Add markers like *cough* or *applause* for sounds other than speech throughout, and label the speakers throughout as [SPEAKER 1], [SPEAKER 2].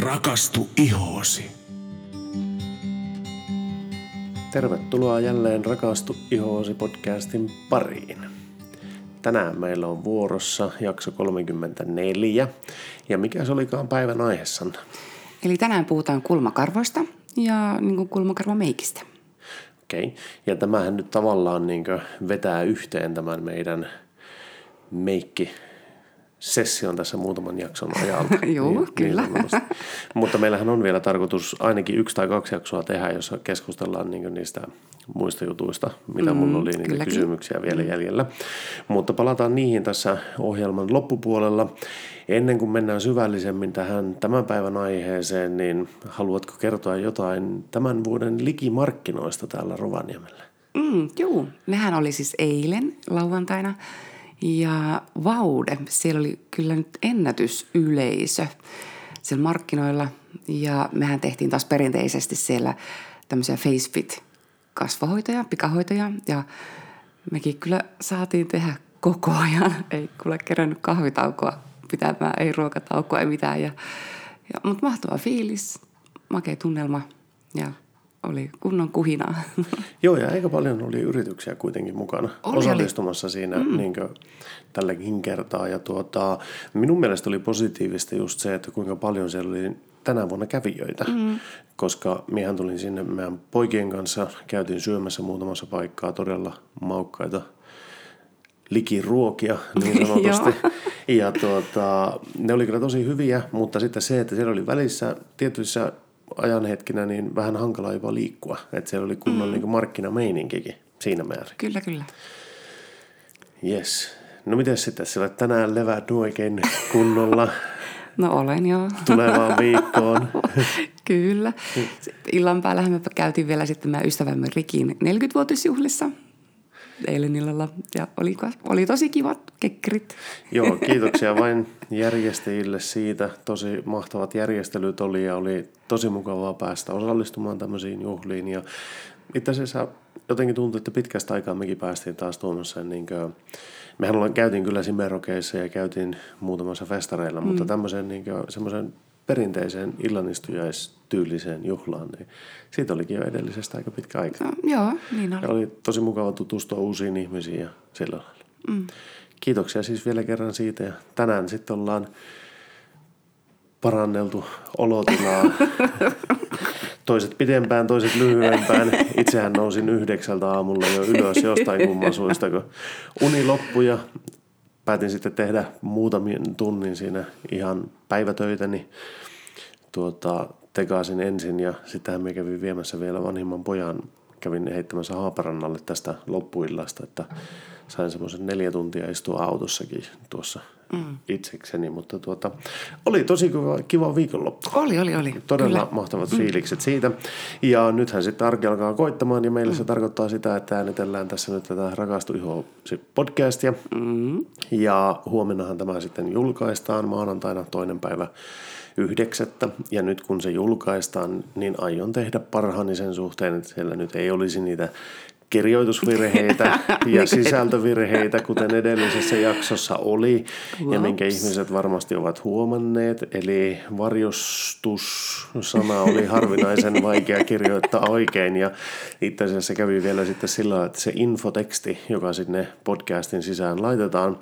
[SPEAKER 1] Rakastu ihoosi.
[SPEAKER 2] Tervetuloa jälleen Rakastu ihoosi podcastin pariin. Tänään meillä on vuorossa jakso 34. Ja mikä se olikaan päivän aiheessanne?
[SPEAKER 3] Eli tänään puhutaan kulmakarvoista ja niin kuin kulmakarvameikistä.
[SPEAKER 2] Okei. Okay. Ja tämähän nyt tavallaan niin vetää yhteen tämän meidän meikki session tässä muutaman jakson ajalta. *laughs*
[SPEAKER 3] Joo, niin, kyllä. Niin
[SPEAKER 2] Mutta meillähän on vielä tarkoitus ainakin yksi tai kaksi jaksoa tehdä, jossa keskustellaan niin niistä muista jutuista, mitä mm, mulla oli niitä kyllä, kysymyksiä vielä mm. jäljellä. Mutta palataan niihin tässä ohjelman loppupuolella. Ennen kuin mennään syvällisemmin tähän tämän päivän aiheeseen, niin haluatko kertoa jotain tämän vuoden likimarkkinoista täällä Rovaniemellä?
[SPEAKER 3] Mm, joo, nehän oli siis eilen lauantaina ja Vaude, siellä oli kyllä nyt ennätysyleisö siellä markkinoilla. Ja mehän tehtiin taas perinteisesti siellä tämmöisiä FaceFit kasvahoitoja, pikahoitoja. Ja mekin kyllä saatiin tehdä koko ajan. Ei kyllä kerännyt kahvitaukoa pitämään, ei ruokataukoa, ei mitään. Ja, ja, mutta mahtava fiilis, makea tunnelma ja oli kunnon kuhinaa. *laughs*
[SPEAKER 2] Joo, ja aika paljon oli yrityksiä kuitenkin mukana oli, osallistumassa oli. siinä mm. niin kuin, tälläkin kertaa. Ja tuota, minun mielestä oli positiivista just se, että kuinka paljon siellä oli tänä vuonna kävijöitä, mm. koska miehän tulin sinne meidän poikien kanssa, käytiin syömässä muutamassa paikkaa todella maukkaita likiruokia niin *laughs* sanotusti. ja tuota, ne oli kyllä tosi hyviä, mutta sitten se, että siellä oli välissä tietyissä ajanhetkinä niin vähän hankalaa jopa liikkua. Että siellä oli kunnon mm. niin markkinameininkikin siinä määrin.
[SPEAKER 3] Kyllä, kyllä.
[SPEAKER 2] Yes. No miten sitten, olet tänään leväät oikein kunnolla? *laughs*
[SPEAKER 3] no olen joo.
[SPEAKER 2] Tulevaan *laughs* viikkoon.
[SPEAKER 3] kyllä. Illan päällä me käytiin vielä sitten meidän ystävämme Rikin 40-vuotisjuhlissa eilen illalla ja oli, oli tosi kivat kekkerit.
[SPEAKER 2] Joo, *laughs* kiitoksia vain järjestäjille siitä. Tosi mahtavat järjestelyt oli ja oli tosi mukavaa päästä osallistumaan tämmöisiin juhliin ja itse asiassa jotenkin tuntui, että pitkästä aikaa mekin päästiin taas tuomassa niin kuin, mehän käytiin kyllä Simerokeissa ja käytiin muutamassa festareilla, mm. mutta tämmöisen niin semmoisen perinteiseen illanistujaistyyliseen juhlaan, niin siitä olikin jo edellisestä aika pitkä aika.
[SPEAKER 3] No, joo, niin oli.
[SPEAKER 2] Ja oli tosi mukava tutustua uusiin ihmisiin ja sillä lailla. Mm. Kiitoksia siis vielä kerran siitä ja tänään sitten ollaan paranneltu olotilaa. *laughs* toiset pidempään, toiset lyhyempään. Itsehän nousin yhdeksältä aamulla jo ylös jostain kumman suista, kun uni loppui ja päätin sitten tehdä muutamien tunnin siinä ihan päivätöitä, niin tuota, tekaasin ensin ja sittenhän me kävin viemässä vielä vanhimman pojan, kävin heittämässä Haaparannalle tästä loppuillasta, että sain semmoisen neljä tuntia istua autossakin tuossa mm. itsekseni, mutta tuota, oli tosi kiva, kiva viikonloppu.
[SPEAKER 3] Oli, oli, oli.
[SPEAKER 2] Todella Kyllä. mahtavat mm. fiilikset siitä. Ja nythän sitten arki alkaa koittamaan ja meillä mm. se tarkoittaa sitä, että äänitellään tässä nyt tätä Rakastu Iho podcastia. Mm. Ja huomennahan tämä sitten julkaistaan maanantaina toinen päivä yhdeksättä. Ja nyt kun se julkaistaan, niin aion tehdä parhaani sen suhteen, että siellä nyt ei olisi niitä kirjoitusvirheitä *laughs* ja niin sisältövirheitä, kuten edellisessä jaksossa oli, Whoops. ja minkä ihmiset varmasti ovat huomanneet. Eli varjostus-sana oli harvinaisen *laughs* vaikea kirjoittaa oikein, ja itse asiassa kävi vielä sitten sillä että se infoteksti, joka sinne podcastin sisään laitetaan,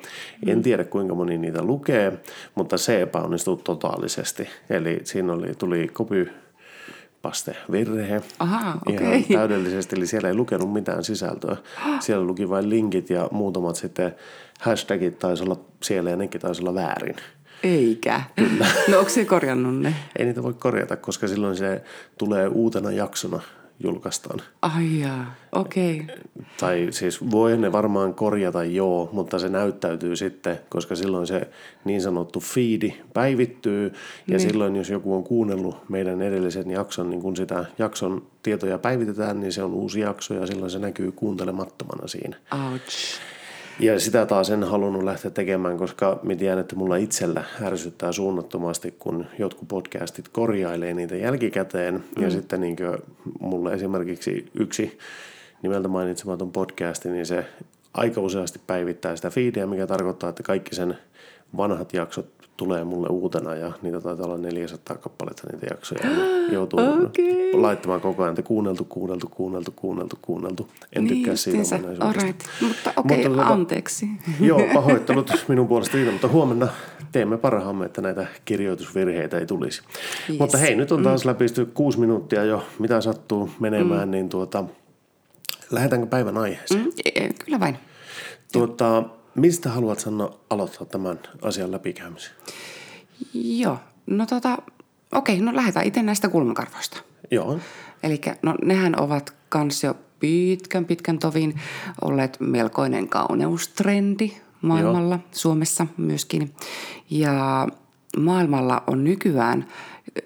[SPEAKER 2] en tiedä kuinka moni niitä lukee, mutta se epäonnistui totaalisesti. Eli siinä oli, tuli kopy virhe.
[SPEAKER 3] Aha, okay.
[SPEAKER 2] Ihan täydellisesti, eli siellä ei lukenut mitään sisältöä. Siellä luki vain linkit ja muutamat sitten hashtagit taisi olla siellä ja nekin taisi olla väärin.
[SPEAKER 3] Eikä. Kyllä. No onko se korjannut ne?
[SPEAKER 2] Ei niitä voi korjata, koska silloin se tulee uutena jaksona julkaistaan.
[SPEAKER 3] Ai jaa, okei. Okay.
[SPEAKER 2] Tai siis voi ne varmaan korjata joo, mutta se näyttäytyy sitten, koska silloin se niin sanottu feedi päivittyy. Ja niin. silloin jos joku on kuunnellut meidän edellisen jakson, niin kun sitä jakson tietoja päivitetään, niin se on uusi jakso ja silloin se näkyy kuuntelemattomana siinä.
[SPEAKER 3] Ouch.
[SPEAKER 2] Ja sitä taas en halunnut lähteä tekemään, koska mä tiedän, että mulla itsellä ärsyttää suunnattomasti, kun jotkut podcastit korjailee niitä jälkikäteen. Mm. Ja sitten niin mulle esimerkiksi yksi nimeltä mainitsematon podcasti, niin se aika useasti päivittää sitä feedia, mikä tarkoittaa, että kaikki sen vanhat jaksot tulee mulle uutena ja niitä taitaa olla 400 kappaletta niitä jaksoja. Ja *gasps* joutuu
[SPEAKER 3] Okei.
[SPEAKER 2] laittamaan koko ajan, että kuunneltu, kuunneltu, kuunneltu, kuunneltu, kuunneltu. En
[SPEAKER 3] Niin
[SPEAKER 2] tykkää siitä ominaisuudesta.
[SPEAKER 3] Alright. Mutta okei, okay,
[SPEAKER 2] tota-
[SPEAKER 3] anteeksi. *laughs*
[SPEAKER 2] Joo, *laughs* pahoittelut minun puolesta siitä, mutta huomenna teemme parhaamme, että näitä kirjoitusvirheitä ei tulisi.
[SPEAKER 3] Yes.
[SPEAKER 2] Mutta hei, nyt on taas läpisty kuusi minuuttia jo, mitä sattuu menemään, niin tuota, lähdetäänkö päivän aiheeseen?
[SPEAKER 3] Mm, e- kyllä vain.
[SPEAKER 2] Tuota, mistä haluat sanoa aloittaa tämän asian läpikäymisen?
[SPEAKER 3] Joo. No tota, okei, no lähdetään itse näistä kulmakarvoista.
[SPEAKER 2] Joo,
[SPEAKER 3] Eli no nehän ovat kans jo pitkän pitkän tovin olleet melkoinen kauneustrendi maailmalla, Joo. Suomessa myöskin. Ja maailmalla on nykyään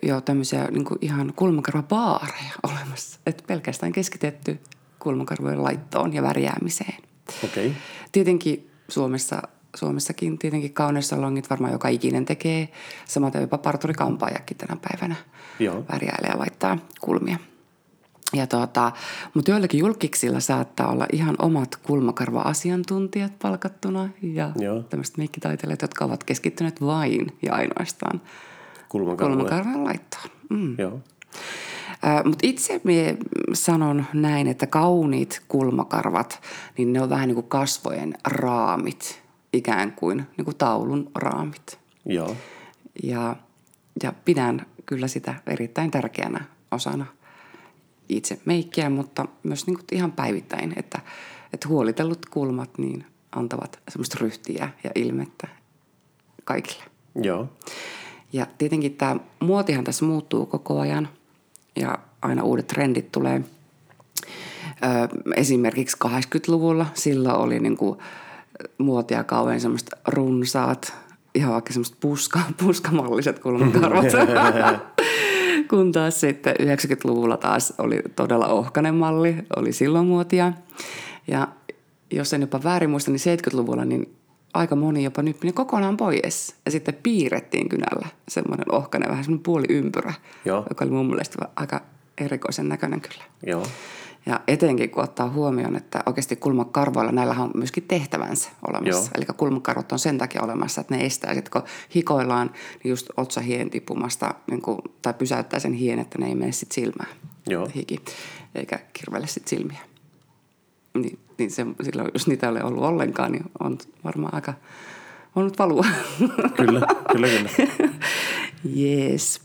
[SPEAKER 3] jo tämmöisiä niin ihan kulmakarvabaareja *laughs* olemassa. Että pelkästään keskitetty kulmakarvojen laittoon ja värjäämiseen.
[SPEAKER 2] okei. Okay.
[SPEAKER 3] Tietenkin Suomessa, Suomessakin tietenkin kauneussalongit varmaan joka ikinen tekee. Samaten jopa parturikampaajakin tänä päivänä
[SPEAKER 2] Joo.
[SPEAKER 3] värjäilee ja laittaa kulmia. Ja tuota, mutta joillakin julkiksilla saattaa olla ihan omat kulmakarva-asiantuntijat palkattuna ja
[SPEAKER 2] Joo.
[SPEAKER 3] tämmöiset meikkitaiteilijat, jotka ovat keskittyneet vain ja ainoastaan kulmakarvan laittoon. Mm.
[SPEAKER 2] Joo,
[SPEAKER 3] Mutta itse mie sanon näin, että kauniit kulmakarvat, niin ne on vähän niin kuin kasvojen raamit, ikään kuin, niin kuin taulun raamit.
[SPEAKER 2] joo,
[SPEAKER 3] Ja, ja pidän kyllä sitä erittäin tärkeänä osana itse meikkiä, mutta myös niin kuin ihan päivittäin, että, että huolitellut kulmat niin antavat semmoista ryhtiä ja ilmettä kaikille.
[SPEAKER 2] joo,
[SPEAKER 3] Ja tietenkin tämä muotihan tässä muuttuu koko ajan ja aina uudet trendit tulee. Ö, esimerkiksi 80-luvulla silloin oli niinku muotia kauhean semmoista runsaat, ihan vaikka semmoista puska, *laughs* puskamalliset kulmakarvat. *laughs* Kun taas sitten 90-luvulla taas oli todella ohkainen malli, oli silloin muotia. Ja jos en jopa väärin muista, niin 70-luvulla niin aika moni jopa nyppi ne kokonaan pois. Ja sitten piirrettiin kynällä semmoinen ohkainen, vähän semmoinen puoli ympyrä,
[SPEAKER 2] Joo.
[SPEAKER 3] joka oli mun mielestä aika erikoisen näköinen kyllä.
[SPEAKER 2] joo,
[SPEAKER 3] Ja etenkin kun ottaa huomioon, että oikeasti kulmakarvoilla näillä on myöskin tehtävänsä olemassa. Eli kulmakarvot on sen takia olemassa, että ne estää sitten, kun hikoillaan, niin just otsahien tippumasta, niin kuin, tai pysäyttää sen hien, että ne ei mene sitten silmään.
[SPEAKER 2] Joo.
[SPEAKER 3] Hiki, eikä kirvele sitten silmiä. Niin, niin se, silloin, jos niitä ei ole ollut ollenkaan, niin on varmaan aika nyt valua.
[SPEAKER 2] kyllä, kyllä, kyllä. *laughs*
[SPEAKER 3] Jees.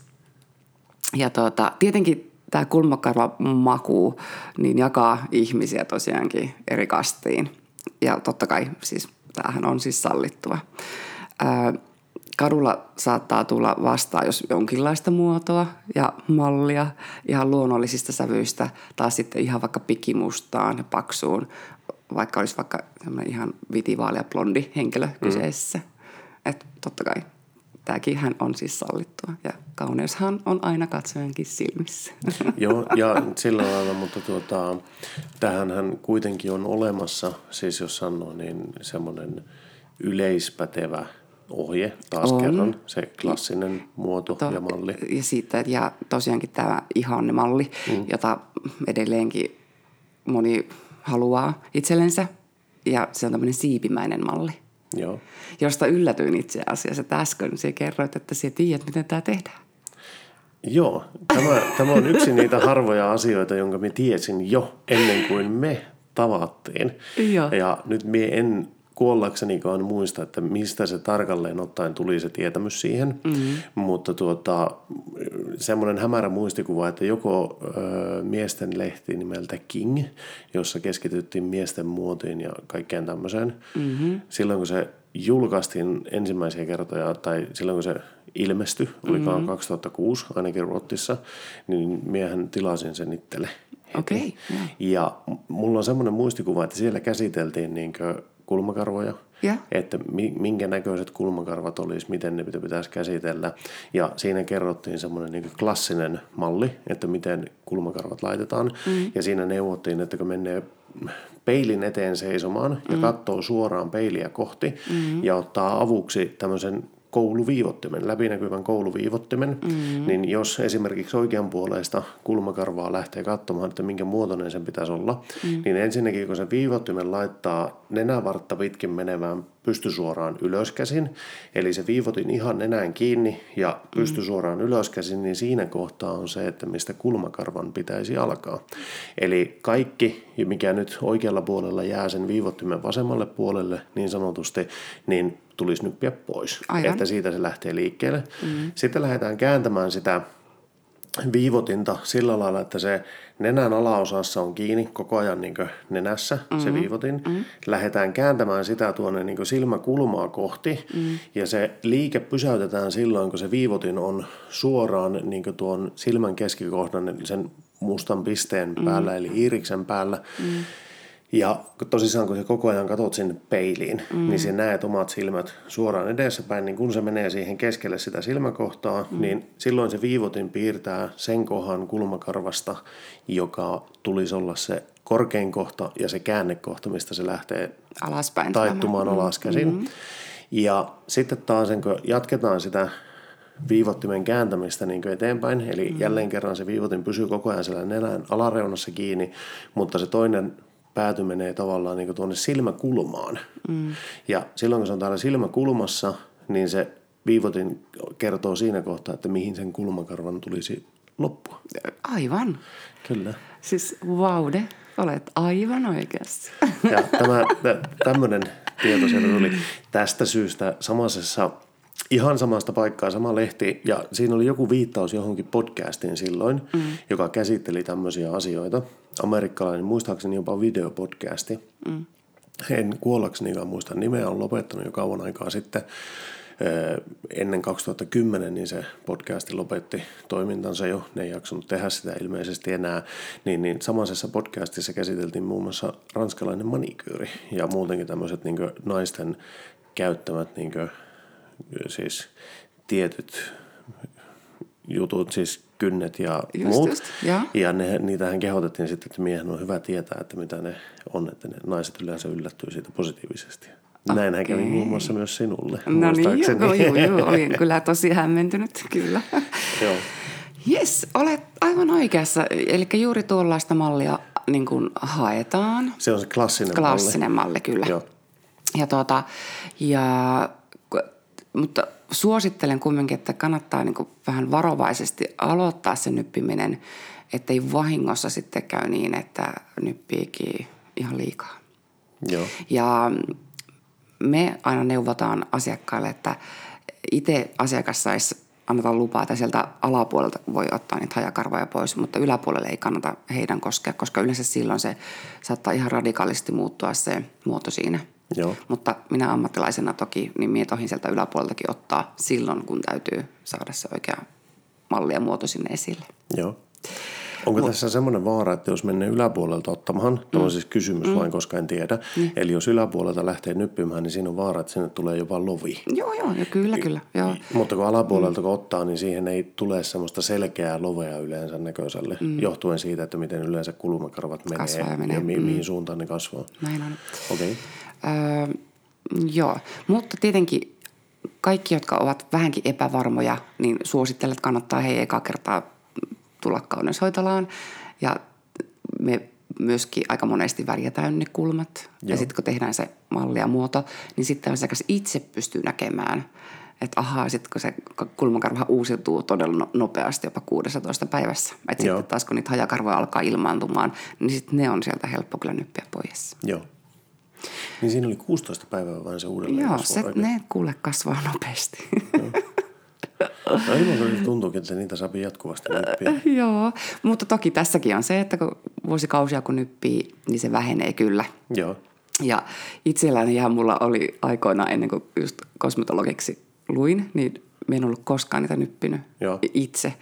[SPEAKER 3] Ja tuota, tietenkin tämä kulmakarva maku niin jakaa ihmisiä tosiaankin eri kastiin. Ja totta kai siis tämähän on siis sallittua. Ää, kadulla saattaa tulla vastaan, jos jonkinlaista muotoa ja mallia ihan luonnollisista sävyistä, taas sitten ihan vaikka pikimustaan ja paksuun, vaikka olisi vaikka semmoinen ihan vitivaalea blondi henkilö kyseessä. Että totta kai tämäkin hän on siis sallittua ja kauneushan on aina katsojankin silmissä. *laughs*
[SPEAKER 2] Joo, ja sillä lailla, mutta tuota, tähänhän kuitenkin on olemassa, siis jos sanoo, niin semmoinen yleispätevä ohje taas
[SPEAKER 3] On.
[SPEAKER 2] kerran, se klassinen muoto
[SPEAKER 3] To-
[SPEAKER 2] ja malli.
[SPEAKER 3] Ja, siitä, ja tosiaankin tämä ihannemalli, mm. jota edelleenkin moni haluaa itsellensä. Ja se on tämmöinen siipimäinen malli,
[SPEAKER 2] Joo,
[SPEAKER 3] josta yllätyin itse asiassa. Että äsken sinä kerroit, että sinä tiedät, miten tämä tehdään.
[SPEAKER 2] Joo tämä, tämä on yksi niitä harvoja asioita, jonka me tiesin jo ennen kuin me tavattiin.
[SPEAKER 3] Joo.
[SPEAKER 2] Ja nyt me en kuollaksenikaan muista, että mistä se tarkalleen ottaen tuli se tietämys siihen. Mm-hmm. Mutta tuota, semmoinen hämärä muistikuva, että joko ö, miesten lehti nimeltä King, jossa keskityttiin miesten muotiin ja kaikkeen tämmöiseen. Mm-hmm. Silloin kun se julkaistiin ensimmäisiä kertoja, tai silloin kun se ilmestyi, olikaan mm-hmm. 2006 ainakin Ruotsissa, niin miehän tilasin sen itselle.
[SPEAKER 3] Okei, joo.
[SPEAKER 2] Ja mulla on semmoinen muistikuva, että siellä käsiteltiin niinkö kulmakarvoja,
[SPEAKER 3] Ja.
[SPEAKER 2] että mi- minkä näköiset kulmakarvat olisi, miten ne pitä- pitäisi käsitellä. Ja siinä kerrottiin semmoinen niin klassinen malli, että miten kulmakarvat laitetaan. Mm. Ja siinä neuvottiin, että kun menee peilin eteen seisomaan ja mm. katsoo suoraan peiliä kohti mm. ja ottaa avuksi tämmöisen kouluviivottimen, läpinäkyvän kouluviivottimen, mm. niin jos esimerkiksi oikean puoleista kulmakarvaa lähtee katsomaan, että minkä muotoinen sen pitäisi olla, mm. niin ensinnäkin kun se viivottimen laittaa nenävartta pitkin menevään pystysuoraan ylöskäsin, eli se viivotin ihan nenään kiinni ja pystysuoraan ylöskäsin, niin siinä kohtaa on se, että mistä kulmakarvan pitäisi alkaa. Eli kaikki, mikä nyt oikealla puolella jää sen viivottimen vasemmalle puolelle niin sanotusti, niin tulisi nyppiä pois, Aivan. että siitä se lähtee liikkeelle. Mm. Sitten lähdetään kääntämään sitä viivotinta sillä lailla, että se nenän alaosassa on kiinni koko ajan niin nenässä mm-hmm. se viivotin. Mm-hmm. Lähdetään kääntämään sitä tuonne niin silmäkulmaa kohti mm-hmm. ja se liike pysäytetään silloin, kun se viivotin on suoraan niin tuon silmän keskikohdan sen mustan pisteen päällä mm-hmm. eli iiriksen päällä. Mm-hmm ja tosissaan kun sä koko ajan katot sinne peiliin, mm. niin sä näet omat silmät suoraan edessäpäin, niin kun se menee siihen keskelle sitä silmäkohtaa, mm. niin silloin se viivotin piirtää sen kohan kulmakarvasta, joka tulisi olla se korkein kohta ja se käännekohta, mistä se lähtee
[SPEAKER 3] Alaspäin
[SPEAKER 2] taittumaan mm. alaskäsin. Mm. Ja sitten taas kun jatketaan sitä viivottimen kääntämistä niin eteenpäin. Eli mm. jälleen kerran se viivotin pysyy koko ajan siellä nenän alareunassa kiinni, mutta se toinen pääty menee tavallaan niin tuonne silmäkulmaan. Mm. Ja silloin kun se on täällä silmäkulmassa, niin se viivotin kertoo siinä kohtaa, että mihin sen kulmakarvan tulisi loppua.
[SPEAKER 3] Aivan.
[SPEAKER 2] Kyllä.
[SPEAKER 3] Siis vaude, olet aivan oikeassa.
[SPEAKER 2] Ja tämä, tämmöinen tieto sieltä tuli tästä syystä samaisessa ihan samasta paikkaa, sama lehti, ja siinä oli joku viittaus johonkin podcastiin silloin, mm. joka käsitteli tämmöisiä asioita. Amerikkalainen, muistaakseni jopa videopodcasti. Mm. En kuollaksenikaan muista nimeä, on lopettanut jo kauan aikaa sitten. Ennen 2010 niin se podcasti lopetti toimintansa jo, ne ei jaksanut tehdä sitä ilmeisesti enää. Niin, niin samaisessa podcastissa käsiteltiin muun muassa ranskalainen manikyyri ja muutenkin tämmöiset niin naisten käyttämät niin siis tietyt jutut, siis kynnet ja just, muut. Just, ja, ja ne, niitähän kehotettiin sitten, että miehen on hyvä tietää, että mitä ne on, että ne naiset yleensä yllättyy siitä positiivisesti. Okay. Näinhän kävi muun muassa myös sinulle.
[SPEAKER 3] No niin, joo, joo, joo, *laughs* olin kyllä tosi hämmentynyt, kyllä.
[SPEAKER 2] joo.
[SPEAKER 3] Yes, olet aivan oikeassa. Eli juuri tuollaista mallia niin kuin haetaan.
[SPEAKER 2] Se on se klassinen,
[SPEAKER 3] klassinen malli. malli kyllä.
[SPEAKER 2] Joo.
[SPEAKER 3] Ja, tuota, ja mutta suosittelen kumminkin, että kannattaa niin kuin vähän varovaisesti aloittaa se nyppiminen, ettei vahingossa sitten käy niin, että nyppiikin ihan liikaa.
[SPEAKER 2] Joo.
[SPEAKER 3] Ja me aina neuvotaan asiakkaille, että itse asiakas saisi anneta lupaa, että sieltä alapuolelta voi ottaa niitä hajakarvoja pois, mutta yläpuolelle ei kannata heidän koskea, koska yleensä silloin se saattaa ihan radikaalisti muuttua se muoto siinä –
[SPEAKER 2] Joo.
[SPEAKER 3] Mutta minä ammattilaisena toki, niin minä tohin sieltä yläpuoleltakin ottaa silloin, kun täytyy saada se oikea malli ja muoto sinne esille.
[SPEAKER 2] Joo. Onko Mut, tässä semmoinen vaara, että jos menee yläpuolelta ottamaan, mm. tämä on siis kysymys mm. vain, koska en tiedä, mm. eli jos yläpuolelta lähtee nyppimään, niin siinä on vaara, että sinne tulee jopa lovi.
[SPEAKER 3] Joo, joo, ja kyllä, kyllä. Joo.
[SPEAKER 2] Mutta kun alapuolelta mm. kun ottaa, niin siihen ei tule semmoista selkeää lovea yleensä näköiselle, mm. johtuen siitä, että miten yleensä kulmakarvat menee,
[SPEAKER 3] kasvaa ja, menee.
[SPEAKER 2] ja mi- mm. mihin suuntaan ne kasvaa.
[SPEAKER 3] Näin on.
[SPEAKER 2] Okei. Okay.
[SPEAKER 3] Öö, joo, mutta tietenkin kaikki, jotka ovat vähänkin epävarmoja, niin suosittelen, että kannattaa hei eka kertaa tulla kauneushoitolaan. Ja me myöskin aika monesti värjätään ne kulmat. Joo. Ja sitten kun tehdään se malli ja muoto, niin sitten asiakas itse pystyy näkemään, että ahaa, sitten kun se kulmakarva uusiutuu todella no-, nopeasti, jopa 16 päivässä. Että sitten taas kun niitä hajakarvoja alkaa ilmaantumaan, niin sitten ne on sieltä helppo kyllä nyppiä pois.
[SPEAKER 2] Joo. Niin siinä oli 16 päivää vain se uudelleen
[SPEAKER 3] Joo, se, ne kuule kasvaa nopeasti. *laughs*
[SPEAKER 2] No ilman tuntuukin, että niitä saa jatkuvasti nyppiä.
[SPEAKER 3] Joo, mutta toki tässäkin on se, että kun vuosikausia kun nyppii, niin se vähenee kyllä.
[SPEAKER 2] Joo.
[SPEAKER 3] Ja itselläni ihan mulla oli aikoina ennen kuin just kosmetologiksi luin, niin me en ollut koskaan niitä nyppinyt
[SPEAKER 2] Joo.
[SPEAKER 3] itse.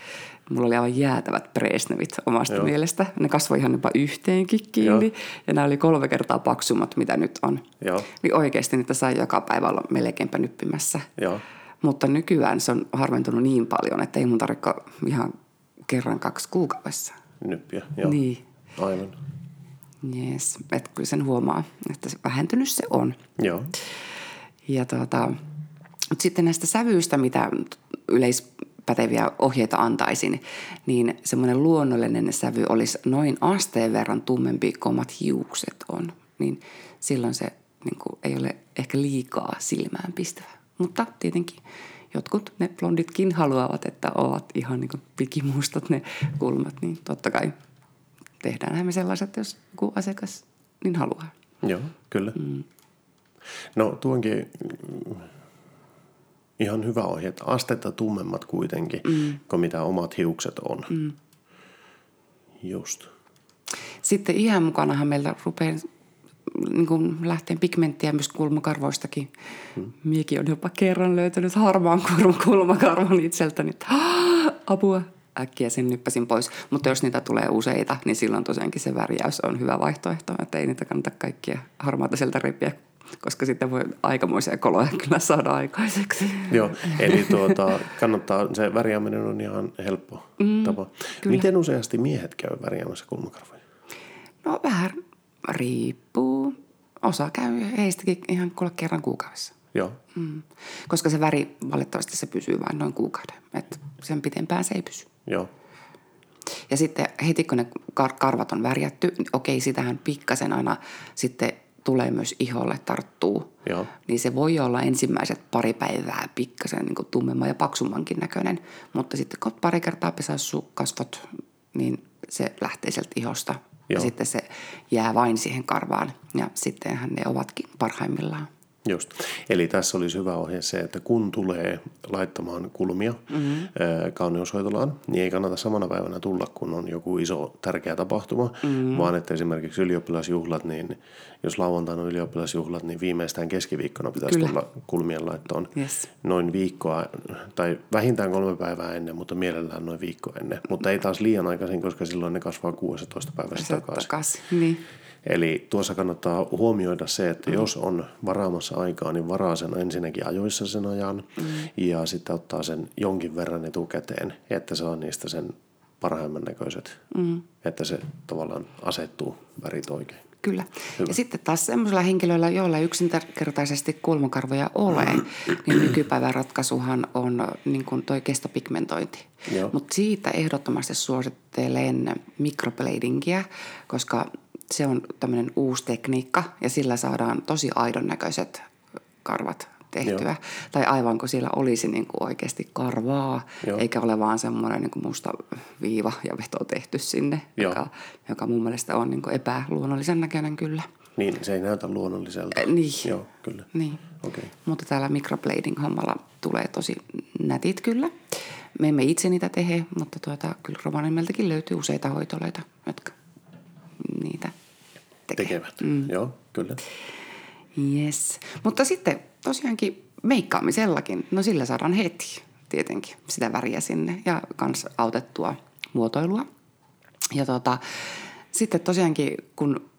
[SPEAKER 3] Mulla oli aivan jäätävät presnevit omasta Joo. mielestä. Ne kasvoi ihan jopa yhteenkin kiinni. Joo. Ja nämä oli kolme kertaa paksummat, mitä nyt on.
[SPEAKER 2] Joo.
[SPEAKER 3] Niin oikeasti niitä sai joka päivä olla melkeinpä nyppimässä.
[SPEAKER 2] Joo.
[SPEAKER 3] Mutta nykyään se on harventunut niin paljon, että ei mun tarvitse ihan kerran kaksi kuukaudessa.
[SPEAKER 2] Nyppiä, joo.
[SPEAKER 3] Niin.
[SPEAKER 2] Aivan.
[SPEAKER 3] Jees, että kyllä sen huomaa, että se vähentynyt se on.
[SPEAKER 2] Joo.
[SPEAKER 3] Ja tuota, Mut sitten näistä sävyistä, mitä yleispäteviä ohjeita antaisin, niin semmoinen luonnollinen sävy olisi noin asteen verran tummempi kuin omat hiukset on. Niin silloin se niin kuin, ei ole ehkä liikaa silmään pistävä. Mutta tietenkin jotkut ne blonditkin haluavat, että ovat ihan niin pikimustat ne kulmat, niin totta kai tehdään me sellaiset, jos joku asiakas niin haluaa.
[SPEAKER 2] Joo, kyllä. Mm. No tuonkin mm, ihan hyvä ohje, että astetta tummemmat kuitenkin mm. kuin mitä omat hiukset on. Mm. Just.
[SPEAKER 3] Sitten iän mukanahan meillä rupeaa niin kuin lähteen pigmenttiä myös kulmakarvoistakin. Hmm. Miekin on jopa kerran löytänyt harmaan kulmakarvon itseltäni, että apua, äkkiä sen nyppäsin pois. Mutta jos niitä tulee useita, niin silloin tosiaankin se värjäys on hyvä vaihtoehto, että ei niitä kannata kaikkia harmaata sieltä repiä koska sitten voi aikamoisia koloja kyllä saada aikaiseksi.
[SPEAKER 2] Joo, eli tuota, kannattaa, se värjääminen on ihan helppo mm, tapa. Kyllä. Miten useasti miehet käy värjäämässä kulmakarvoja?
[SPEAKER 3] No vähän riippuu. Osa käy heistäkin ihan kuule kerran kuukaudessa.
[SPEAKER 2] Joo.
[SPEAKER 3] Mm. Koska se väri valitettavasti se pysyy vain noin kuukauden. Et sen pitempään se ei pysy.
[SPEAKER 2] Joo.
[SPEAKER 3] Ja sitten heti kun ne kar- karvat on värjätty, niin okei, sitähän pikkasen aina sitten tulee myös iholle, tarttuu.
[SPEAKER 2] Joo.
[SPEAKER 3] Niin se voi olla ensimmäiset pari päivää pikkasen niin tummemman ja paksummankin näköinen. Mutta sitten kun pari kertaa pesässu kasvot, niin se lähtee sieltä ihosta. Joo. Ja sitten se jää vain siihen karvaan. Ja sittenhän ne ovatkin parhaimmillaan.
[SPEAKER 2] Just. Eli tässä olisi hyvä ohje se, että kun tulee laittamaan kulmia mm-hmm. kauneushoitolaan, niin ei kannata samana päivänä tulla, kun on joku iso tärkeä tapahtuma, mm-hmm. vaan että esimerkiksi ylioppilasjuhlat, niin jos lauantaina on ylioppilasjuhlat, niin viimeistään keskiviikkona pitäisi Kyllä. tulla kulmien laittoon
[SPEAKER 3] yes.
[SPEAKER 2] noin viikkoa, tai vähintään kolme päivää ennen, mutta mielellään noin viikko ennen. Mutta ei taas liian aikaisin, koska silloin ne kasvaa 16 päivästä takaisin.
[SPEAKER 3] Niin.
[SPEAKER 2] Eli tuossa kannattaa huomioida se, että mm. jos on varaamassa aikaa, niin varaa sen ensinnäkin ajoissa sen ajan mm. ja sitten ottaa sen jonkin verran etukäteen, että saa niistä sen parhaimman näköiset, mm. että se tavallaan asettuu värit oikein.
[SPEAKER 3] Kyllä. Hyvä. Ja sitten taas sellaisilla henkilöillä, joilla ei yksinkertaisesti kulmakarvoja ole, niin nykypäivän ratkaisuhan on niin kuin toi kestopigmentointi. Mutta siitä ehdottomasti suosittelen mikrobladingia, koska se on tämmöinen uusi tekniikka ja sillä saadaan tosi aidon näköiset karvat tehtyä. Joo. Tai aivan kuin siellä olisi niin kuin oikeasti karvaa, Joo. eikä ole vaan semmoinen niin kuin musta viiva ja veto tehty sinne, joka, joka mun mielestä on niin kuin epäluonnollisen näköinen kyllä.
[SPEAKER 2] Niin, se ei näytä luonnolliselta.
[SPEAKER 3] Äh, niin.
[SPEAKER 2] Joo, kyllä.
[SPEAKER 3] Niin.
[SPEAKER 2] Okay.
[SPEAKER 3] Mutta täällä microblading-hommalla tulee tosi nätit kyllä. Me emme itse niitä tehe, mutta tuota, kyllä Rovaniemeltäkin löytyy useita hoitoloita, jotka
[SPEAKER 2] tekee. tekevät. Mm. Joo, kyllä.
[SPEAKER 3] Yes. Mutta sitten tosiaankin meikkaamisellakin, no sillä saadaan heti tietenkin sitä väriä sinne ja kans autettua muotoilua. Ja tota, sitten tosiaankin, kun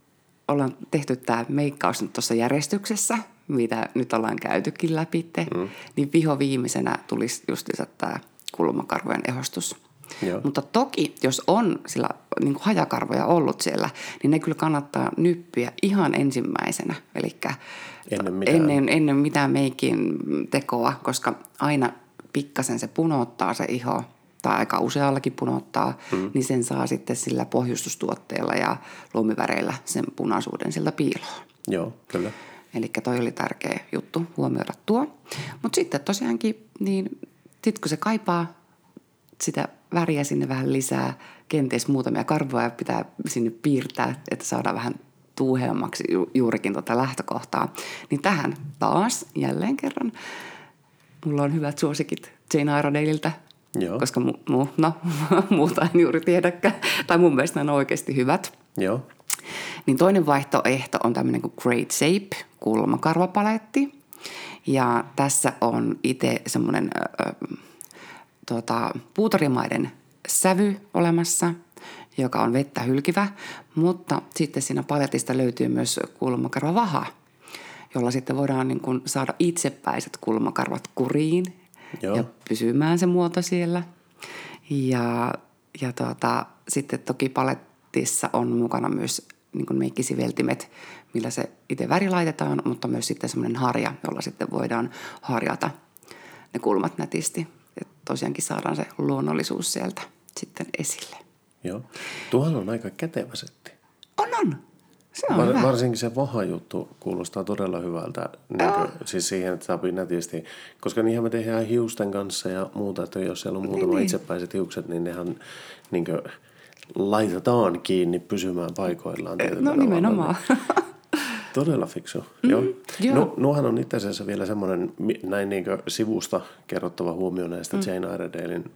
[SPEAKER 3] ollaan tehty tämä meikkaus nyt tuossa järjestyksessä, mitä nyt ollaan käytykin läpi, mm. niin viho viimeisenä tulisi just tämä kulmakarvojen ehostus.
[SPEAKER 2] Joo.
[SPEAKER 3] Mutta toki, jos on sillä niin kuin hajakarvoja ollut siellä, niin ne kyllä kannattaa nyppiä ihan ensimmäisenä. Eli
[SPEAKER 2] ennen mitään.
[SPEAKER 3] Ennen, ennen mitään meikin tekoa, koska aina pikkasen se punottaa se iho, tai aika useallakin punottaa, hmm. niin sen saa sitten sillä pohjustustuotteella ja luomiväreillä sen punaisuuden sieltä piiloon.
[SPEAKER 2] Joo, kyllä.
[SPEAKER 3] Eli toi oli tärkeä juttu huomioida tuo. Mutta sitten tosiaankin, niin sit kun se kaipaa sitä väriä sinne vähän lisää, kenties muutamia karvoja pitää sinne piirtää, että saadaan vähän tuuheammaksi ju- juurikin tuota lähtökohtaa. Niin tähän taas jälleen kerran mulla on hyvät suosikit Jane Iredaleilta,
[SPEAKER 2] Joo.
[SPEAKER 3] koska mu- mu- no, *laughs* muuta en juuri tiedäkään. Tai mun mielestä ne on oikeasti hyvät.
[SPEAKER 2] Joo.
[SPEAKER 3] Niin toinen vaihtoehto on tämmöinen kuin Great Shape kulmakarvapaletti. Ja tässä on itse semmoinen äh, tuota, puutorimaiden sävy olemassa, joka on vettä hylkivä, mutta sitten siinä paletista löytyy myös kulmakarvavaha, jolla sitten voidaan niin kuin saada itsepäiset kulmakarvat kuriin
[SPEAKER 2] Joo.
[SPEAKER 3] ja pysymään se muoto siellä. Ja, ja tuota, sitten toki palettissa on mukana myös niin kuin meikkisiveltimet, millä se itse väri laitetaan, mutta myös sitten semmoinen harja, jolla sitten voidaan harjata ne kulmat nätisti. Tosiaankin saadaan se luonnollisuus sieltä sitten esille.
[SPEAKER 2] Joo. Tuohan on aika kätevä setti.
[SPEAKER 3] On, on. Se on
[SPEAKER 2] Var,
[SPEAKER 3] hyvä.
[SPEAKER 2] varsinkin se vaha-juttu kuulostaa todella hyvältä. Niin kuin, siis siihen, että sopii nätisti. Koska niinhän me tehdään hiusten kanssa ja muuta, että jos siellä on muutama
[SPEAKER 3] niin.
[SPEAKER 2] itsepäiset hiukset, niin nehän niin kuin, laitetaan kiinni pysymään paikoillaan. tietyllä
[SPEAKER 3] No
[SPEAKER 2] tavalla.
[SPEAKER 3] nimenomaan. *laughs*
[SPEAKER 2] Todella fiksu. Mm, joo.
[SPEAKER 3] joo.
[SPEAKER 2] No, nuohan on itse asiassa vielä semmoinen näin niin sivusta kerrottava huomio näistä mm. Jane Iredalein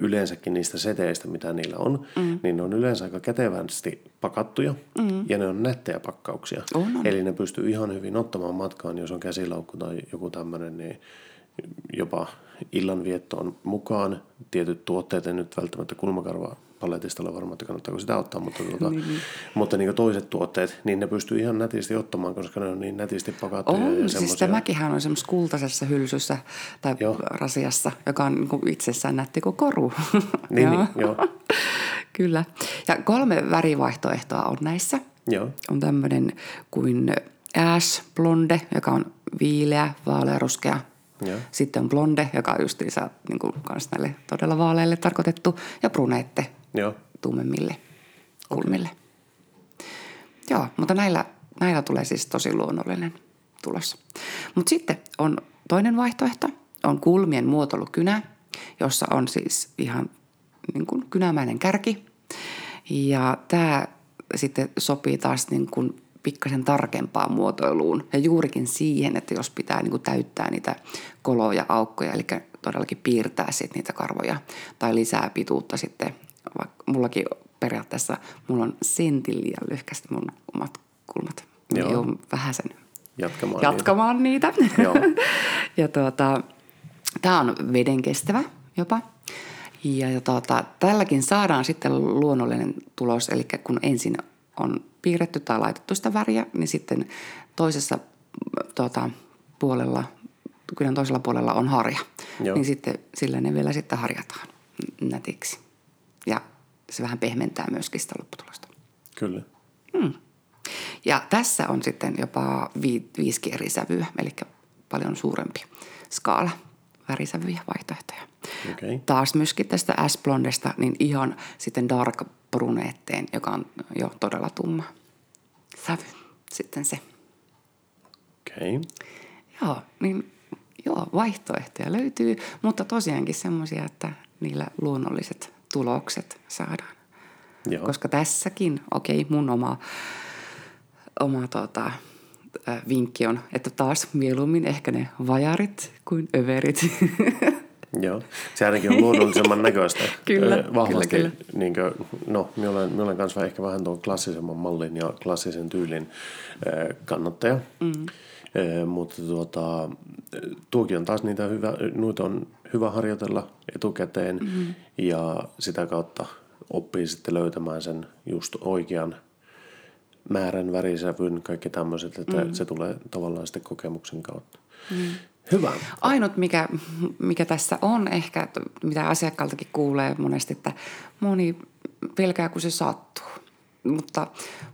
[SPEAKER 2] yleensäkin niistä seteistä, mitä niillä on. Mm. Niin ne on yleensä aika kätevästi pakattuja mm. ja ne on nättejä pakkauksia.
[SPEAKER 3] On, on.
[SPEAKER 2] Eli ne pystyy ihan hyvin ottamaan matkaan, jos on käsilaukku tai joku tämmöinen, niin jopa illanviettoon mukaan. Tietyt tuotteet, en nyt välttämättä kulmakarva paletista ole varma, että kannattaako sitä ottaa, mutta, *laughs* tuota, niin, niin. mutta niin toiset tuotteet, niin ne pystyy ihan nätisti ottamaan, koska ne on niin nätisti pakattuja.
[SPEAKER 3] On,
[SPEAKER 2] ja
[SPEAKER 3] siis
[SPEAKER 2] semmosia.
[SPEAKER 3] tämäkinhän on semmoisessa kultaisessa hylsyssä tai
[SPEAKER 2] Joo.
[SPEAKER 3] joo. rasiassa, joka on niin itsessään nätti kuin koru. *laughs*
[SPEAKER 2] Niin, niin, joo. *laughs*
[SPEAKER 3] Kyllä. Ja kolme värivaihtoehtoa on näissä.
[SPEAKER 2] Joo,
[SPEAKER 3] On tämmöinen kuin ash blonde, joka on viileä, vaalearuskea.
[SPEAKER 2] Joo.
[SPEAKER 3] Sitten on blonde, joka on justiinsa niin kuin kans näille todella vaaleille tarkoitettu. Ja brunette,
[SPEAKER 2] joo,
[SPEAKER 3] tummemmille kulmille. Joo, mutta näillä, näillä tulee siis tosi luonnollinen tulos. Mutta sitten on toinen vaihtoehto, on kulmien muotoilukynä, jossa on siis ihan niin kuin kynämäinen kärki. Ja tämä sitten sopii taas niin kuin pikkasen tarkempaan muotoiluun ja juurikin siihen, että jos pitää niin kuin täyttää niitä koloja, aukkoja, eli todellakin piirtää sit niitä karvoja tai lisää pituutta sitten, vaikka mullakin periaatteessa, mulla on sentin liian lyhkästi mun omat kulmat.
[SPEAKER 2] Joo.
[SPEAKER 3] Joo. vähän sen
[SPEAKER 2] jatkamaan.
[SPEAKER 3] jatkamaan niitä.
[SPEAKER 2] Joo. *laughs*
[SPEAKER 3] ja tuota, tämä on vedenkestävä jopa. Ja, ja tuota, tälläkin saadaan sitten luonnollinen tulos, eli kun ensin on piirretty tai laitettu sitä väriä, niin sitten toisessa tuota, puolella, kynän toisella puolella on harja.
[SPEAKER 2] Joo.
[SPEAKER 3] Niin sitten sillä ne vielä sitten harjataan nätiksi. Ja se vähän pehmentää myöskin sitä lopputulosta.
[SPEAKER 2] Kyllä.
[SPEAKER 3] Ja tässä on sitten jopa vi- viisi eri sävyä, eli paljon suurempi skaala värisävyjä vaihtoehtoja.
[SPEAKER 2] Okei.
[SPEAKER 3] Taas myöskin tästä S-blondesta, niin ihan sitten dark brunetteen, joka on jo todella tumma sävy. Sitten se.
[SPEAKER 2] Okei.
[SPEAKER 3] Joo, niin joo, vaihtoehtoja löytyy, mutta tosiaankin semmoisia, että niillä luonnolliset tulokset saadaan.
[SPEAKER 2] Joo.
[SPEAKER 3] Koska tässäkin, okei, mun oma, oma tota, vinkki on, että taas mieluummin ehkä ne vajarit kuin överit. *laughs*
[SPEAKER 2] Joo, se ainakin on luonnollisemman näköistä. *laughs*
[SPEAKER 3] Kyllä,
[SPEAKER 2] Vahvasti,
[SPEAKER 3] kyllä,
[SPEAKER 2] Niin kuin, no, minä olen, minä olen kanssa ehkä vähän tuon klassisemman mallin ja klassisen tyylin ö, kannattaja. Mm. Mutta tuota, tuokin on taas niitä hyvä, noita on hyvä harjoitella etukäteen mm. ja sitä kautta oppii sitten löytämään sen just oikean määrän, värisävyn, kaikki tämmöiset, että mm. se tulee tavallaan sitten kokemuksen kautta. Mm. Hyvä.
[SPEAKER 3] Ainut, mikä, mikä tässä on ehkä, että mitä asiakkaaltakin kuulee monesti, että moni pelkää, kun se sattuu. Mutta,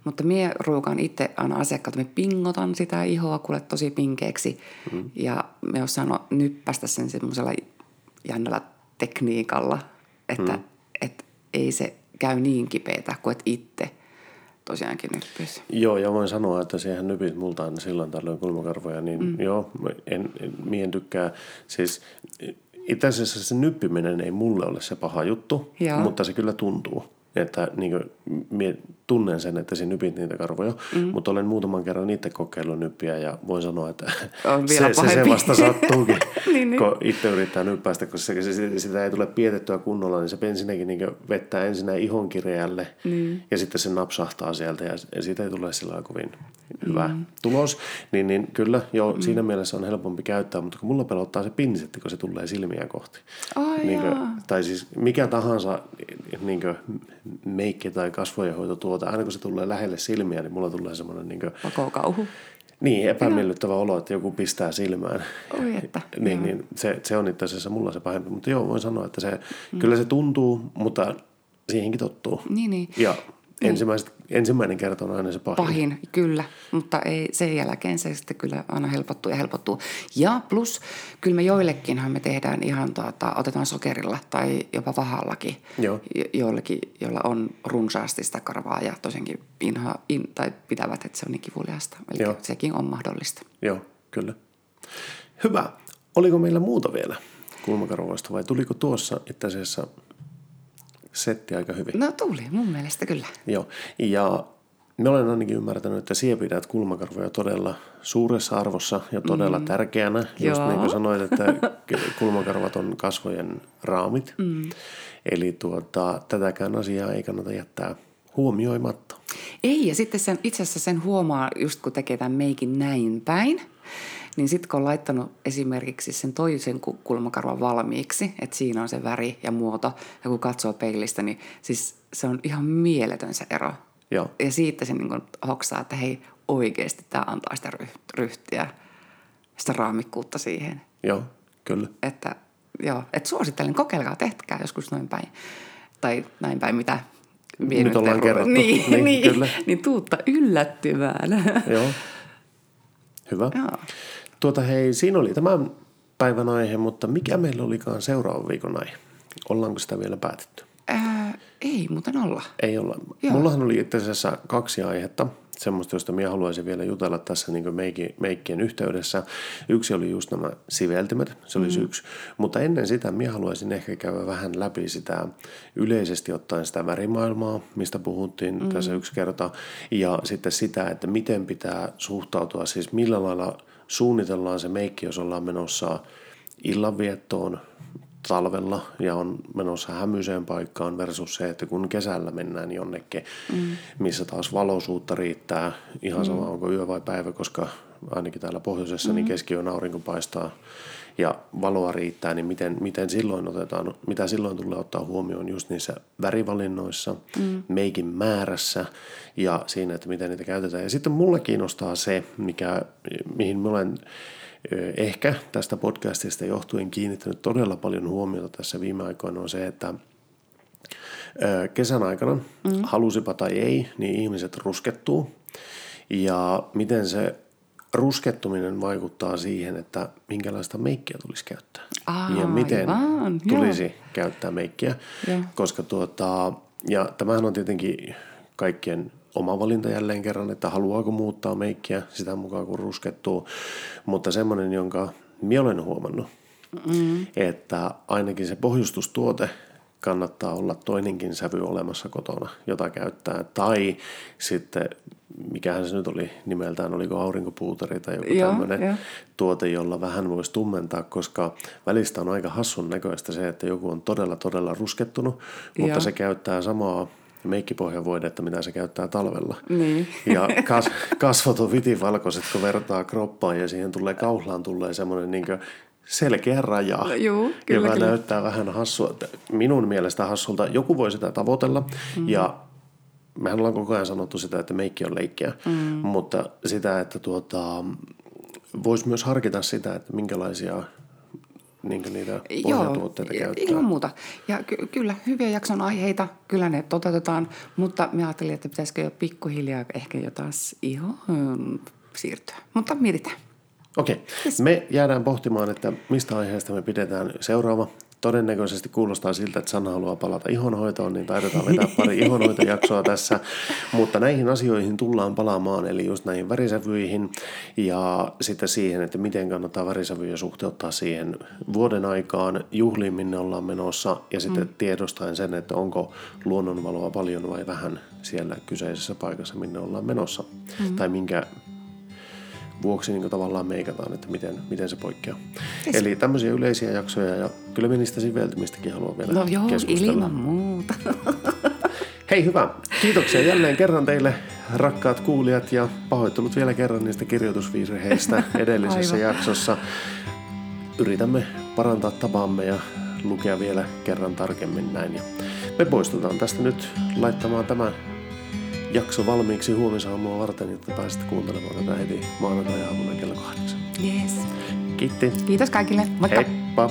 [SPEAKER 3] mutta mie ruukaan itse aina asiakkaalta, me pingotan sitä ihoa kuule tosi pinkeeksi. Mm. Ja me osaan nyppästä sen semmoisella jännällä tekniikalla, että mm. et ei se käy niin kipeätä kuin et itse tosiaankin nyppyisi.
[SPEAKER 2] Joo, ja voin sanoa, että siihen nypit multa aina silloin tällöin kulmakarvoja, niin mm. joo, en, en, mien tykkää. Siis itse asiassa se nyppiminen ei mulle ole se paha juttu,
[SPEAKER 3] Joo.
[SPEAKER 2] mutta se kyllä tuntuu. Että niin kuin, mie tunnen sen, että sinä nypit niitä karvoja, mm. mutta olen muutaman kerran itse kokeillut nyppiä ja voin sanoa, että
[SPEAKER 3] On *laughs* vielä
[SPEAKER 2] se, se, se vasta sattuukin, *laughs*
[SPEAKER 3] Niin, niin.
[SPEAKER 2] kun itse yrittää nyppäistä, koska se, se, sitä ei tule pietettyä kunnolla, niin se ensinnäkin niin vettää ensinnä ihon kireälle mm. ja sitten se napsahtaa sieltä ja, siitä ei tule sillä kovin hyvä mm. tulos. Niin, niin kyllä, joo, mm. siinä mielessä on helpompi käyttää, mutta kun mulla pelottaa se pinsetti, kun se tulee silmiä kohti.
[SPEAKER 3] Ai
[SPEAKER 2] niin kuin, tai siis mikä tahansa niin kuin, meikki tai kasvojenhoitotuote, aina kun se tulee lähelle silmiä, niin mulla tulee semmoinen niin kuin,
[SPEAKER 3] Pakokauhu.
[SPEAKER 2] niin epämiellyttävä olo, että joku pistää silmään.
[SPEAKER 3] Oi että, *laughs*
[SPEAKER 2] niin,
[SPEAKER 3] joo.
[SPEAKER 2] niin se, se on itse asiassa mulla se pahempi. Mutta joo, voin sanoa, että se, mm. kyllä se tuntuu, mutta siihenkin tottuu.
[SPEAKER 3] Niin, niin.
[SPEAKER 2] Ja ensimmäiset, ensimmäinen kerta on aina se pahin.
[SPEAKER 3] pahin, kyllä, mutta ei, sen jälkeen se sitten kyllä aina helpottuu ja helpottuu. Ja plus, kyllä me joillekinhan me tehdään ihan, tuota, otetaan sokerilla tai jopa vahallakin,
[SPEAKER 2] Joo.
[SPEAKER 3] jo- joillekin, joilla on runsaasti sitä karvaa ja tosiaankin inha, in, tai pitävät, että se on niin kivuliasta. Eli
[SPEAKER 2] Joo.
[SPEAKER 3] sekin on mahdollista.
[SPEAKER 2] Joo, kyllä. Hyvä. Oliko meillä muuta vielä kulmakarvoista vai tuliko tuossa itse asiassa setti aika hyvin?
[SPEAKER 3] No tuli, mun mielestä kyllä.
[SPEAKER 2] Joo, ja mä olen ainakin ymmärtänyt, että sinä pidät kulmakarvoja todella suuressa arvossa ja todella mm. tärkeänä. Just
[SPEAKER 3] Joo.
[SPEAKER 2] niin kuin sanoit, että *laughs* kulmakarvat on kasvojen raamit. Mm. Eli tuota, tätäkään asiaa ei kannata jättää huomioimatta.
[SPEAKER 3] Ei, ja sitten sen, itse asiassa sen huomaa just kun tekee tämän meikin näin päin, niin sitten kun on laittanut esimerkiksi sen toisen ku- kulmakarvan valmiiksi, että siinä on se väri ja muoto, ja kun katsoo peilistä, niin siis se on ihan mieletön se ero.
[SPEAKER 2] Joo.
[SPEAKER 3] Ja siitä se niin hoksaa, että hei, oikeasti tämä antaa sitä ryh- ryhtiä, sitä raamikkuutta siihen.
[SPEAKER 2] Joo, kyllä.
[SPEAKER 3] Että joo, että suosittelen, kokeilkaa, tehkää joskus noin päin. Tai näin päin, mitä
[SPEAKER 2] Nyt ollaan kerrottu.
[SPEAKER 3] Niin,
[SPEAKER 2] Niin,
[SPEAKER 3] niin,
[SPEAKER 2] kyllä.
[SPEAKER 3] niin tuutta yllättymään.
[SPEAKER 2] Joo. Hyvä.
[SPEAKER 3] Joo.
[SPEAKER 2] Tuota hei, siinä oli tämän päivän aihe, mutta mikä meillä olikaan seuraavan viikon aihe? Ollaanko sitä vielä päätetty?
[SPEAKER 3] Ää, ei muuten olla.
[SPEAKER 2] Ei olla.
[SPEAKER 3] Joo.
[SPEAKER 2] Mullahan oli itse asiassa kaksi aihetta, semmoista, josta minä haluaisin vielä jutella tässä niin meikki, meikkien yhteydessä. Yksi oli just nämä siveltimet, se olisi mm. yksi. Mutta ennen sitä minä haluaisin ehkä käydä vähän läpi sitä yleisesti ottaen sitä värimaailmaa, mistä puhuttiin mm. tässä yksi kerta. Ja sitten sitä, että miten pitää suhtautua, siis millä lailla suunnitellaan se meikki, jos ollaan menossa illanviettoon talvella ja on menossa hämyiseen paikkaan versus se, että kun kesällä mennään jonnekin, mm. missä taas valoisuutta riittää, ihan sama onko yö vai päivä, koska ainakin täällä pohjoisessa mm. niin keskiyön aurinko paistaa ja valoa riittää, niin miten, miten silloin otetaan, mitä silloin tulee ottaa huomioon just niissä värivalinnoissa, mm. meikin määrässä ja siinä, että miten niitä käytetään. Ja sitten mulle kiinnostaa se, mikä, mihin mä olen ehkä tästä podcastista johtuen kiinnittänyt todella paljon huomiota tässä viime aikoina on se, että kesän aikana, mm. halusipa tai ei, niin ihmiset ruskettuu. Ja miten se ruskettuminen vaikuttaa siihen, että minkälaista meikkiä tulisi käyttää. ja miten
[SPEAKER 3] Aivan, joo.
[SPEAKER 2] tulisi käyttää meikkiä.
[SPEAKER 3] Joo.
[SPEAKER 2] Koska tuota, ja tämähän on tietenkin kaikkien oma valinta jälleen kerran, että haluaako muuttaa meikkiä sitä mukaan kun ruskettuu. Mutta semmoinen, jonka minä olen huomannut, mm. että ainakin se pohjustustuote kannattaa olla toinenkin sävy olemassa kotona, jota käyttää. Tai sitten, mikähän se nyt oli nimeltään, oliko aurinkopuuteri tai joku tämmöinen tuote, jolla vähän voisi tummentaa, koska välistä on aika hassun näköistä se, että joku on todella, todella ruskettunut, mutta
[SPEAKER 3] Joo.
[SPEAKER 2] se käyttää samaa meikkipohjavoidetta, mitä se käyttää talvella.
[SPEAKER 3] Niin.
[SPEAKER 2] Ja kas, kasvot on vitivalkoiset, kun vertaa kroppaan ja siihen tulee kauhlaan tulee semmoinen niin selkeä raja,
[SPEAKER 3] No juu, kyllä,
[SPEAKER 2] joka
[SPEAKER 3] kyllä.
[SPEAKER 2] näyttää vähän hassua. Minun mielestä hassulta. Joku voi sitä tavoitella mm. ja mehän ollaan koko ajan sanottu sitä, että meikki on leikkiä, mm. mutta sitä, että tuota, voisi myös harkita sitä, että minkälaisia niin niitä pohjatuotteita
[SPEAKER 3] Joo,
[SPEAKER 2] käyttää.
[SPEAKER 3] ilman muuta. Ja ky- kyllä, hyviä jakson aiheita, kyllä ne toteutetaan, mutta mä ajattelin, että pitäisikö jo pikkuhiljaa ehkä jo taas ihan siirtyä. Mutta mietitään.
[SPEAKER 2] Okei, me jäädään pohtimaan, että mistä aiheesta me pidetään seuraava. Todennäköisesti kuulostaa siltä, että Sanna haluaa palata ihonhoitoon, niin taidetaan vetää pari *laughs* ihonhoitojaksoa tässä. Mutta näihin asioihin tullaan palaamaan, eli just näihin värisävyihin ja sitten siihen, että miten kannattaa värisävyjä suhteuttaa siihen vuoden aikaan juhliin, minne ollaan menossa ja sitten mm. tiedostaen sen, että onko luonnonvaloa paljon vai vähän siellä kyseisessä paikassa, minne ollaan menossa. Mm. Tai minkä vuoksi niin tavallaan meikataan, että miten, miten se poikkeaa.
[SPEAKER 3] Yes.
[SPEAKER 2] Eli tämmöisiä yleisiä jaksoja ja kyllä me niistä siveltymistäkin haluan vielä
[SPEAKER 3] No joo,
[SPEAKER 2] keskustella.
[SPEAKER 3] ilman muuta. *laughs*
[SPEAKER 2] Hei hyvä, kiitoksia jälleen kerran teille rakkaat kuulijat ja pahoittelut vielä kerran niistä kirjoitusvirheistä *laughs* edellisessä
[SPEAKER 3] Aivan.
[SPEAKER 2] jaksossa. Yritämme parantaa tapaamme ja lukea vielä kerran tarkemmin näin. Ja me poistutaan tästä nyt laittamaan tämä jakso valmiiksi huomisaamua varten, jotta pääset kuuntelemaan tätä heti maanantai-aamuna kello kahdeksan.
[SPEAKER 3] Yes.
[SPEAKER 2] Kiitti.
[SPEAKER 3] Kiitos kaikille. Moikka.
[SPEAKER 2] Heippa!